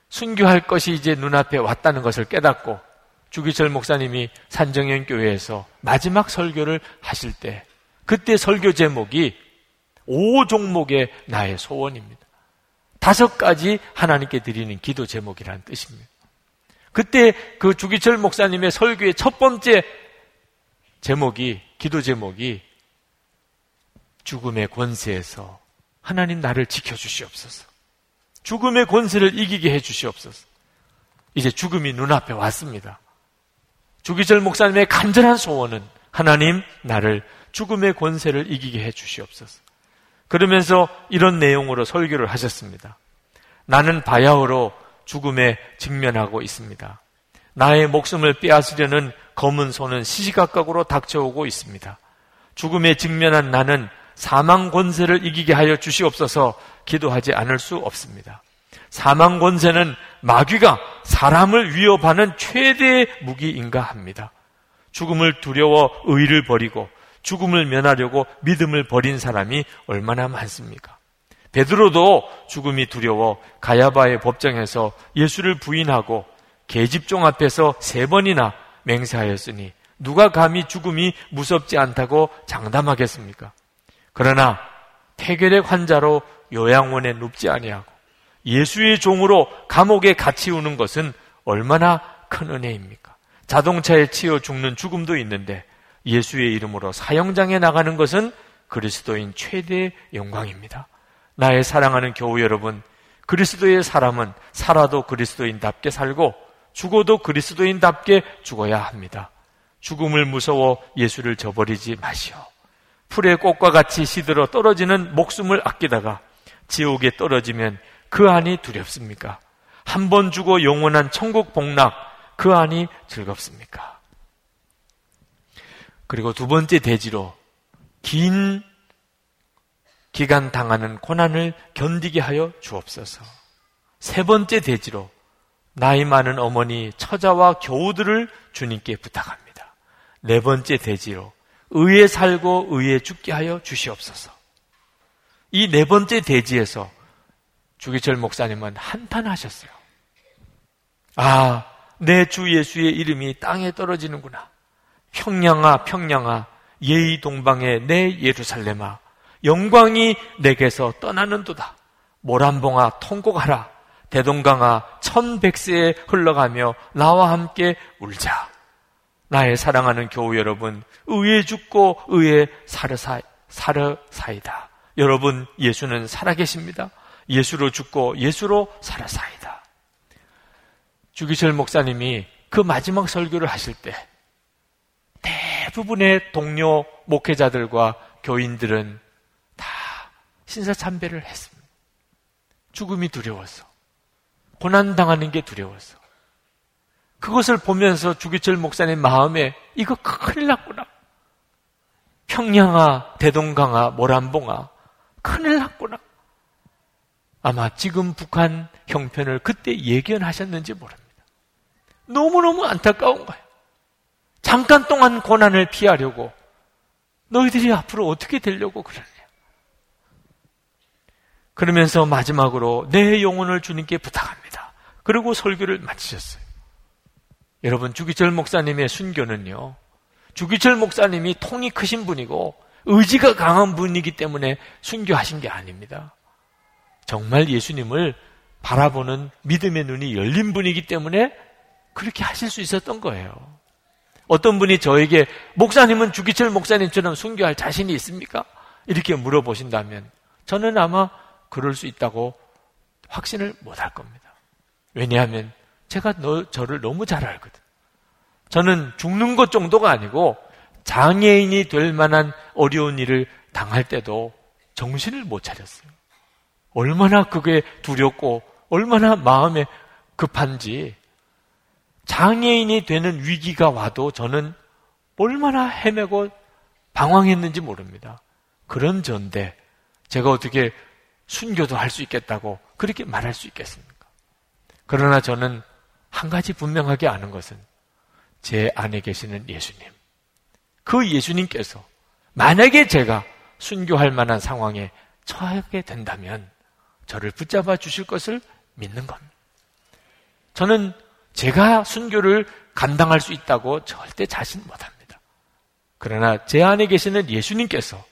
순교할 것이 이제 눈앞에 왔다는 것을 깨닫고 주기철 목사님이 산정현 교회에서 마지막 설교를 하실 때 그때 설교 제목이 5종목의 나의 소원입니다. 다섯 가지 하나님께 드리는 기도 제목이라는 뜻입니다. 그때 그 주기철 목사님의 설교의 첫 번째 제목이 기도 제목이 죽음의 권세에서 하나님 나를 지켜주시옵소서. 죽음의 권세를 이기게 해주시옵소서. 이제 죽음이 눈앞에 왔습니다. 주기철 목사님의 간절한 소원은 하나님 나를 죽음의 권세를 이기게 해 주시옵소서. 그러면서 이런 내용으로 설교를 하셨습니다. 나는 바야흐로 죽음에 직면하고 있습니다. 나의 목숨을 빼앗으려는 검은 손은 시시각각으로 닥쳐오고 있습니다. 죽음에 직면한 나는 사망 권세를 이기게 하여 주시옵소서 기도하지 않을 수 없습니다. 사망 권세는 마귀가 사람을 위협하는 최대의 무기인가 합니다. 죽음을 두려워 의를 버리고 죽음을 면하려고 믿음을 버린 사람이 얼마나 많습니까? 베드로도 죽음이 두려워 가야바의 법정에서 예수를 부인하고 계집종 앞에서 세 번이나 맹세하였으니 누가 감히 죽음이 무섭지 않다고 장담하겠습니까? 그러나 폐결핵 환자로 요양원에 눕지 아니하고 예수의 종으로 감옥에 갇히 우는 것은 얼마나 큰 은혜입니까? 자동차에 치여 죽는 죽음도 있는데 예수의 이름으로 사형장에 나가는 것은 그리스도인 최대의 영광입니다. 나의 사랑하는 교우 여러분, 그리스도의 사람은 살아도 그리스도인답게 살고 죽어도 그리스도인답게 죽어야 합니다. 죽음을 무서워 예수를 저버리지 마시오. 풀의 꽃과 같이 시들어 떨어지는 목숨을 아끼다가 지옥에 떨어지면 그 안이 두렵습니까? 한번 주고 영원한 천국 복락 그 안이 즐겁습니까? 그리고 두 번째 대지로 긴 기간 당하는 고난을 견디게 하여 주옵소서. 세 번째 대지로 나이 많은 어머니 처자와 교우들을 주님께 부탁합니다. 네 번째 대지로 의에 살고 의에 죽게 하여 주시옵소서. 이 네 번째 대지에서 주기철 목사님은 한탄하셨어요. 아, 내 주 예수의 이름이 땅에 떨어지는구나. 평양아, 평양아, 예의 동방의 내 예루살렘아, 영광이 내게서 떠나는도다. 모란봉아, 통곡하라. 대동강아, 천백세에 흘러가며 나와 함께 울자. 나의 사랑하는 교우 여러분, 의에 죽고 의에 사르사, 사르사이다. 여러분, 예수는 살아계십니다. 예수로 죽고 예수로 살아사이다. 주기철 목사님이 그 마지막 설교를 하실 때 대부분의 동료 목회자들과 교인들은 다 신사참배를 했습니다. 죽음이 두려워서. 고난당하는 게 두려워서. 그것을 보면서 주기철 목사님 마음에 이거 큰일 났구나. 평양아, 대동강아, 모란봉아, 큰일 났구나. 아마 지금 북한 형편을 그때 예견하셨는지 모릅니다. 너무너무 안타까운 거예요. 잠깐 동안 고난을 피하려고 너희들이 앞으로 어떻게 되려고 그러냐. 그러면서 마지막으로 내 영혼을 주님께 부탁합니다. 그리고 설교를 마치셨어요. 여러분, 주기철 목사님의 순교는요, 주기철 목사님이 통이 크신 분이고 의지가 강한 분이기 때문에 순교하신 게 아닙니다. 정말 예수님을 바라보는 믿음의 눈이 열린 분이기 때문에 그렇게 하실 수 있었던 거예요. 어떤 분이 저에게 목사님은 주기철 목사님처럼 순교할 자신이 있습니까? 이렇게 물어보신다면 저는 아마 그럴 수 있다고 확신을 못 할 겁니다. 왜냐하면 제가 너, 저를 너무 잘 알거든. 저는 죽는 것 정도가 아니고 장애인이 될 만한 어려운 일을 당할 때도 정신을 못 차렸어요. 얼마나 그게 두렵고 얼마나 마음에 급한지 장애인이 되는 위기가 와도 저는 얼마나 헤매고 방황했는지 모릅니다. 그런 전데 제가 어떻게 순교도 할 수 있겠다고 그렇게 말할 수 있겠습니까? 그러나 저는 한 가지 분명하게 아는 것은 제 안에 계시는 예수님. 그 예수님께서 만약에 제가 순교할 만한 상황에 처하게 된다면 저를 붙잡아 주실 것을 믿는 겁니다. 저는 제가 순교를 감당할 수 있다고 절대 자신 못합니다. 그러나 제 안에 계시는 예수님께서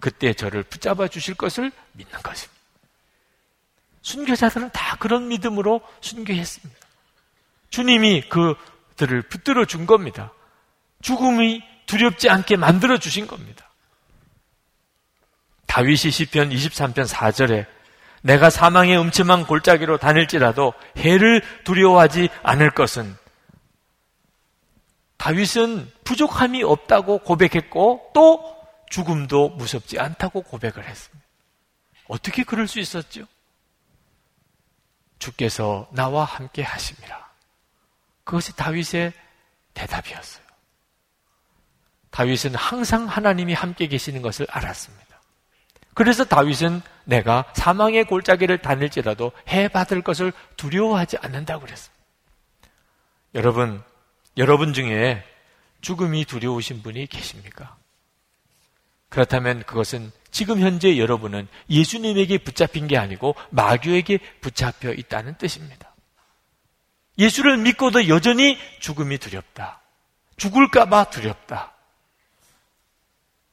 그때 저를 붙잡아 주실 것을 믿는 것입니다. 순교자들은 다 그런 믿음으로 순교했습니다. 주님이 그들을 붙들어 준 겁니다. 죽음이 두렵지 않게 만들어 주신 겁니다. 다윗이 시편 23편 4절에 내가 사망의 음침한 골짜기로 다닐지라도 해를 두려워하지 않을 것은 다윗은 부족함이 없다고 고백했고 또 죽음도 무섭지 않다고 고백을 했습니다. 어떻게 그럴 수 있었죠? 주께서 나와 함께 하십니다. 그것이 다윗의 대답이었어요. 다윗은 항상 하나님이 함께 계시는 것을 알았습니다. 그래서 다윗은 내가 사망의 골짜기를 다닐지라도 해 받을 것을 두려워하지 않는다고 그랬습니다. 여러분, 여러분 중에 죽음이 두려우신 분이 계십니까? 그렇다면 그것은 지금 현재 여러분은 예수님에게 붙잡힌 게 아니고 마귀에게 붙잡혀 있다는 뜻입니다. 예수를 믿고도 여전히 죽음이 두렵다. 죽을까봐 두렵다.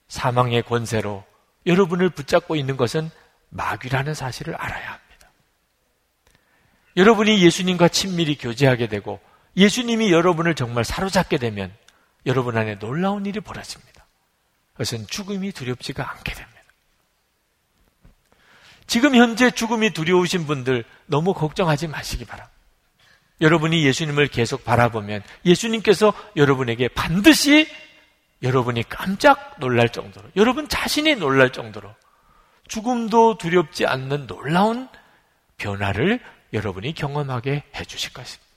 사망의 권세로 여러분을 붙잡고 있는 것은 마귀라는 사실을 알아야 합니다. 여러분이 예수님과 친밀히 교제하게 되고 예수님이 여러분을 정말 사로잡게 되면 여러분 안에 놀라운 일이 벌어집니다. 그것은 죽음이 두렵지가 않게 됩니다. 지금 현재 죽음이 두려우신 분들 너무 걱정하지 마시기 바랍니다. 여러분이 예수님을 계속 바라보면 예수님께서 여러분에게 반드시 여러분이 깜짝 놀랄 정도로, 여러분 자신이 놀랄 정도로 죽음도 두렵지 않는 놀라운 변화를 여러분이 경험하게 해 주실 것입니다.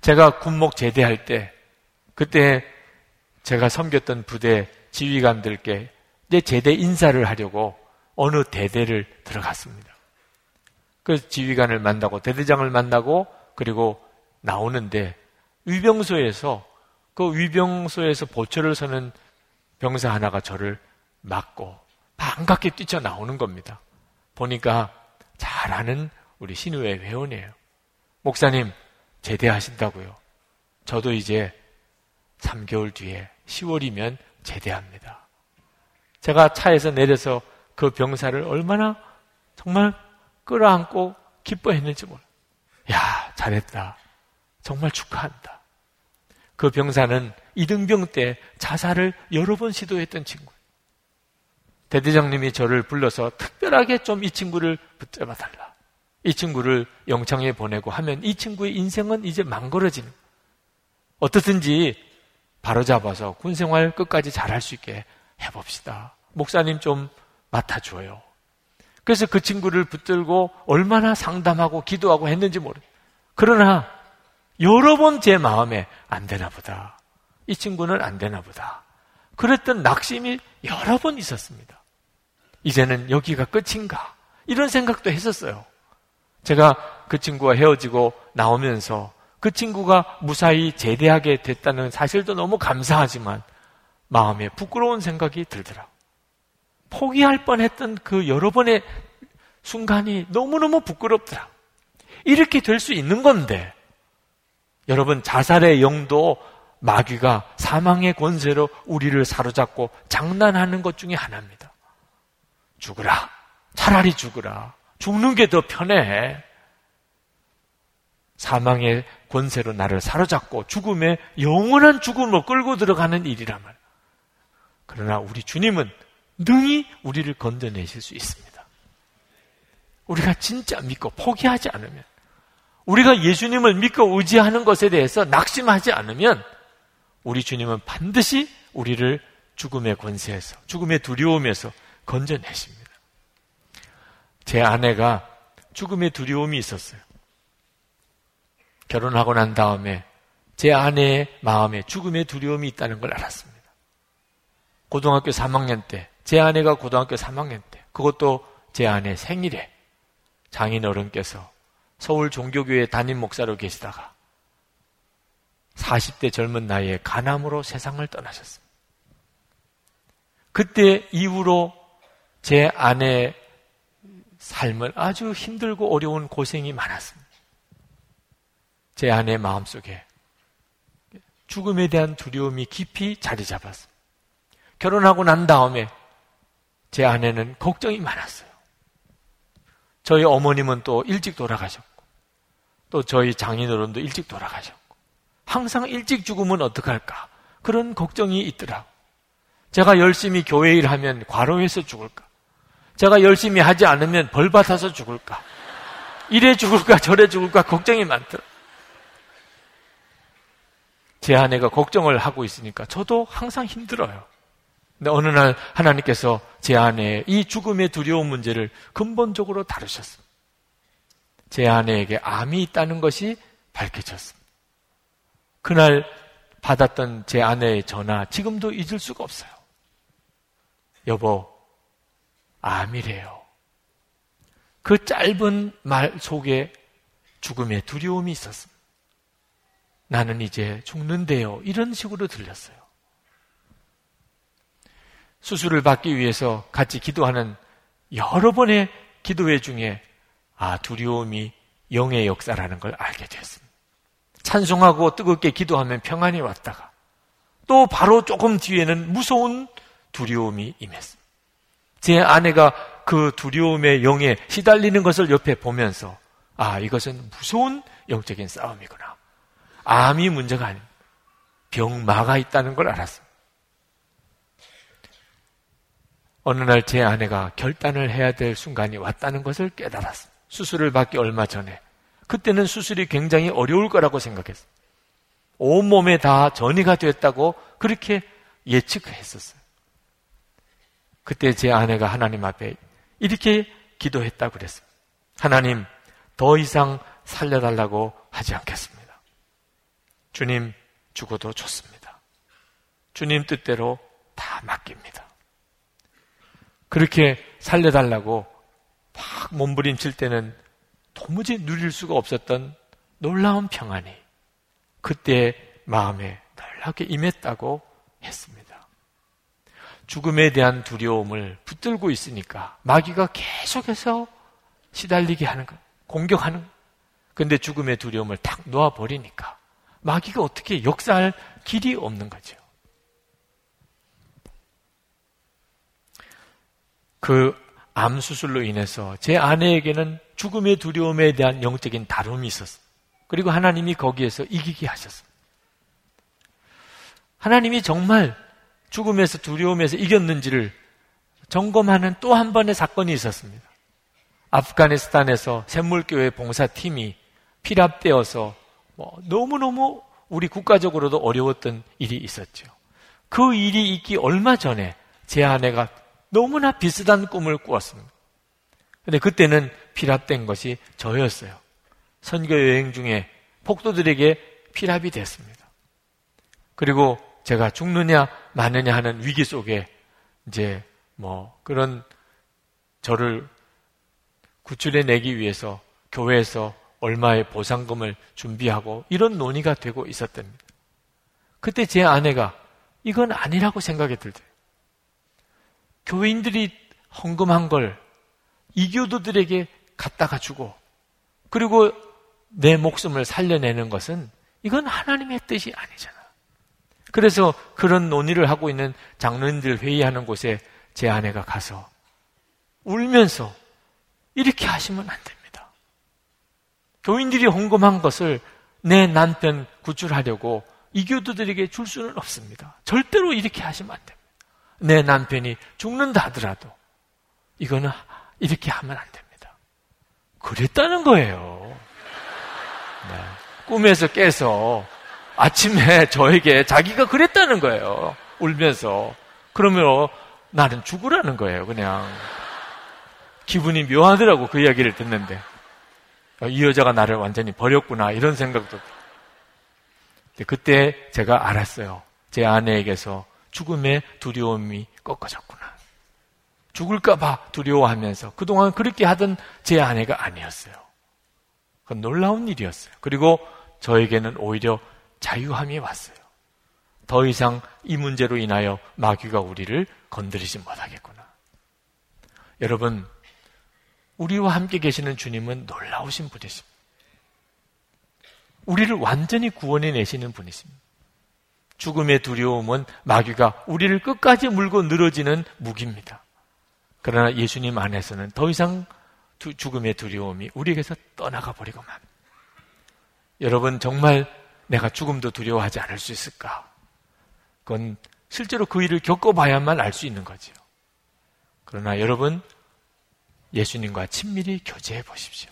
제가 군목 제대할 때, 그때 제가 섬겼던 부대 지휘관들께 이제 제대 인사를 하려고 어느 대대를 들어갔습니다. 그 지휘관을 만나고 대대장을 만나고 그리고 나오는데 위병소에서 그 위병소에서 보초를 서는 병사 하나가 저를 맞고 반갑게 뛰쳐나오는 겁니다. 보니까 잘 아는 우리 신우회 회원이에요. 목사님, 제대하신다고요. 저도 이제 3개월 뒤에 10월이면 제대합니다. 제가 차에서 내려서 그 병사를 얼마나 정말 끌어안고 기뻐했는지 몰라요. 야, 잘했다. 정말 축하한다. 그 병사는 이등병 때 자살을 여러 번 시도했던 친구. 대대장님이 저를 불러서 특별하게 좀 이 친구를 붙잡아 달라. 이 친구를 영창에 보내고 하면 이 친구의 인생은 이제 망가러지는. 어떻든지 바로잡아서 군생활 끝까지 잘할 수 있게 해봅시다. 목사님 좀 맡아줘요. 그래서 그 친구를 붙들고 얼마나 상담하고 기도하고 했는지 모르. 그러나 여러 번 제 마음에 안 되나 보다. 이 친구는 안 되나 보다. 그랬던 낙심이 여러 번 있었습니다. 이제는 여기가 끝인가? 이런 생각도 했었어요. 제가 그 친구와 헤어지고 나오면서 그 친구가 무사히 제대하게 됐다는 사실도 너무 감사하지만 마음에 부끄러운 생각이 들더라. 포기할 뻔 했던 그 여러 번의 순간이 너무너무 부끄럽더라. 이렇게 될 수 있는 건데 여러분, 자살의 영도 마귀가 사망의 권세로 우리를 사로잡고 장난하는 것 중에 하나입니다. 죽으라. 차라리 죽으라. 죽는 게 더 편해. 사망의 권세로 나를 사로잡고 죽음에 영원한 죽음을 끌고 들어가는 일이란 말. 그러나 우리 주님은 능히 우리를 건져내실 수 있습니다. 우리가 진짜 믿고 포기하지 않으면 우리가 예수님을 믿고 의지하는 것에 대해서 낙심하지 않으면 우리 주님은 반드시 우리를 죽음의 권세에서, 죽음의 두려움에서 건져내십니다. 제 아내가 죽음의 두려움이 있었어요. 결혼하고 난 다음에 제 아내의 마음에 죽음의 두려움이 있다는 걸 알았습니다. 고등학교 3학년 때, 제 아내가 고등학교 3학년 때, 그것도 제 아내 생일에 장인 어른께서 서울 종교교회 담임 목사로 계시다가 40대 젊은 나이에 간암으로 세상을 떠나셨습니다. 그때 이후로 제 아내의 삶은 아주 힘들고 어려운 고생이 많았습니다. 제 아내 마음속에 죽음에 대한 두려움이 깊이 자리 잡았습니다. 결혼하고 난 다음에 제 아내는 걱정이 많았어요. 저희 어머님은 또 일찍 돌아가셨고, 또 저희 장인어른도 일찍 돌아가셨고, 항상 일찍 죽으면 어떡할까? 그런 걱정이 있더라고. 제가 열심히 교회 일하면 과로해서 죽을까? 제가 열심히 하지 않으면 벌 받아서 죽을까? 이래 죽을까 저래 죽을까 걱정이 많더라. 제 아내가 걱정을 하고 있으니까 저도 항상 힘들어요. 근데 어느 날 하나님께서 제 아내의 이 죽음의 두려운 문제를 근본적으로 다루셨습니다. 제 아내에게 암이 있다는 것이 밝혀졌습니다. 그날 받았던 제 아내의 전화 지금도 잊을 수가 없어요. 여보, 암이래요. 그 짧은 말 속에 죽음의 두려움이 있었습니다. 나는 이제 죽는데요. 이런 식으로 들렸어요. 수술을 받기 위해서 같이 기도하는 여러 번의 기도회 중에 아, 두려움이 영의 역사라는 걸 알게 됐습니다. 찬송하고 뜨겁게 기도하면 평안이 왔다가 또 바로 조금 뒤에는 무서운 두려움이 임했습니다. 제 아내가 그 두려움의 영에 시달리는 것을 옆에 보면서 아, 이것은 무서운 영적인 싸움이구나. 암이 문제가 아닙니다. 병마가 있다는 걸 알았습니다. 어느 날 제 아내가 결단을 해야 될 순간이 왔다는 것을 깨달았습니다. 수술을 받기 얼마 전에. 그때는 수술이 굉장히 어려울 거라고 생각했어요. 온몸에 다 전이가 됐다고 그렇게 예측했었어요. 그때 제 아내가 하나님 앞에 이렇게 기도했다고 그랬습니다. 하나님, 더 이상 살려달라고 하지 않겠습니다. 주님, 죽어도 좋습니다. 주님 뜻대로 다 맡깁니다. 그렇게 살려달라고 막 몸부림칠 때는 도무지 누릴 수가 없었던 놀라운 평안이 그때 마음에 놀랍게 임했다고 했습니다. 죽음에 대한 두려움을 붙들고 있으니까 마귀가 계속해서 시달리게 하는 거, 공격하는 거. 근데 죽음의 두려움을 탁 놓아버리니까 마귀가 어떻게 역사할 길이 없는 거죠. 그 암 수술로 인해서 제 아내에게는 죽음의 두려움에 대한 영적인 다름이 있었어요. 그리고 하나님이 거기에서 이기게 하셨습니다. 하나님이 정말 죽음에서 두려움에서 이겼는지를 점검하는 또 한 번의 사건이 있었습니다. 아프가니스탄에서 샘물교회 봉사팀이 피랍되어서 뭐 너무너무 우리 국가적으로도 어려웠던 일이 있었죠. 그 일이 있기 얼마 전에 제 아내가 너무나 비슷한 꿈을 꾸었습니다. 근데 그때는 피랍된 것이 저였어요. 선교 여행 중에 폭도들에게 피랍이 됐습니다. 그리고 제가 죽느냐 마느냐 하는 위기 속에 이제 뭐 그런 저를 구출해 내기 위해서 교회에서 얼마의 보상금을 준비하고 이런 논의가 되고 있었답니다. 그때 제 아내가 이건 아니라고 생각이 들더요. 교인들이 헌금한 걸 이교도들에게 갖다가 주고 그리고 내 목숨을 살려내는 것은 이건 하나님의 뜻이 아니잖아. 그래서 그런 논의를 하고 있는 장로님들 회의하는 곳에 제 아내가 가서 울면서 이렇게 하시면 안 됩니다. 교인들이 헌금한 것을 내 남편 구출하려고 이교도들에게 줄 수는 없습니다. 절대로 이렇게 하시면 안 됩니다. 내 남편이 죽는다 하더라도 이거는 이렇게 하면 안 됩니다. 그랬다는 거예요. 네. 꿈에서 깨서 아침에 저에게 자기가 그랬다는 거예요. 울면서. 그러면 나는 죽으라는 거예요, 그냥. 기분이 묘하더라고, 그 이야기를 듣는데. 이 여자가 나를 완전히 버렸구나 이런 생각도 그때 제가 알았어요. 제 아내에게서 죽음의 두려움이 꺾어졌구나. 죽을까봐 두려워하면서 그동안 그렇게 하던 제 아내가 아니었어요. 그건 놀라운 일이었어요. 그리고 저에게는 오히려 자유함이 왔어요. 더 이상 이 문제로 인하여 마귀가 우리를 건드리지 못하겠구나. 여러분, 우리와 함께 계시는 주님은 놀라우신 분이십니다. 우리를 완전히 구원해 내시는 분이십니다. 죽음의 두려움은 마귀가 우리를 끝까지 물고 늘어지는 무기입니다. 그러나 예수님 안에서는 더 이상 두, 죽음의 두려움이 우리에게서 떠나가 버리고만. 여러분, 정말 내가 죽음도 두려워하지 않을 수 있을까? 그건 실제로 그 일을 겪어봐야만 알 수 있는 거지요. 그러나 여러분, 예수님과 친밀히 교제해 보십시오.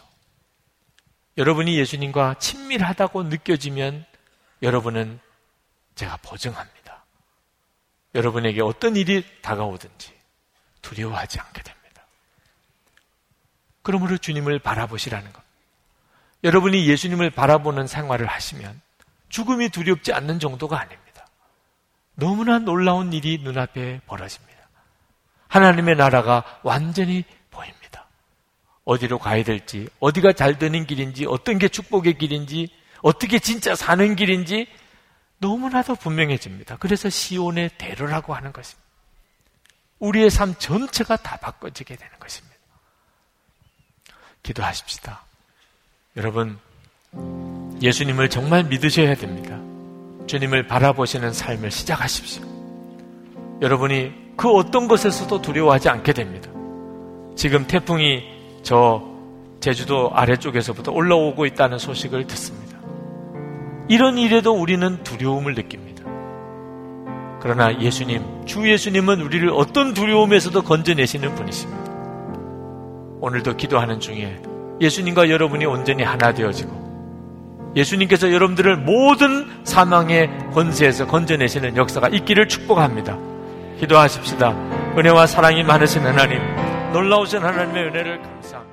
여러분이 예수님과 친밀하다고 느껴지면 여러분은 제가 보증합니다. 여러분에게 어떤 일이 다가오든지 두려워하지 않게 됩니다. 그러므로 주님을 바라보시라는 것. 여러분이 예수님을 바라보는 생활을 하시면 죽음이 두렵지 않는 정도가 아닙니다. 너무나 놀라운 일이 눈앞에 벌어집니다. 하나님의 나라가 완전히 보입니다. 어디로 가야 될지, 어디가 잘 되는 길인지, 어떤 게 축복의 길인지, 어떻게 진짜 사는 길인지 너무나도 분명해집니다. 그래서 시온의 대로라고 하는 것입니다. 우리의 삶 전체가 다 바꿔지게 되는 것입니다. 기도하십시다. 여러분, 예수님을 정말 믿으셔야 됩니다. 주님을 바라보시는 삶을 시작하십시오. 여러분이 그 어떤 것에서도 두려워하지 않게 됩니다. 지금 태풍이 저 제주도 아래쪽에서부터 올라오고 있다는 소식을 듣습니다. 이런 일에도 우리는 두려움을 느낍니다. 그러나 예수님, 주 예수님은 우리를 어떤 두려움에서도 건져내시는 분이십니다. 오늘도 기도하는 중에 예수님과 여러분이 온전히 하나 되어지고 예수님께서 여러분들을 모든 사망의 권세에서 건져내시는 역사가 있기를 축복합니다. 기도하십시다. 은혜와 사랑이 많으신 하나님, 놀라우신 하나님의 은혜를 감사합니다.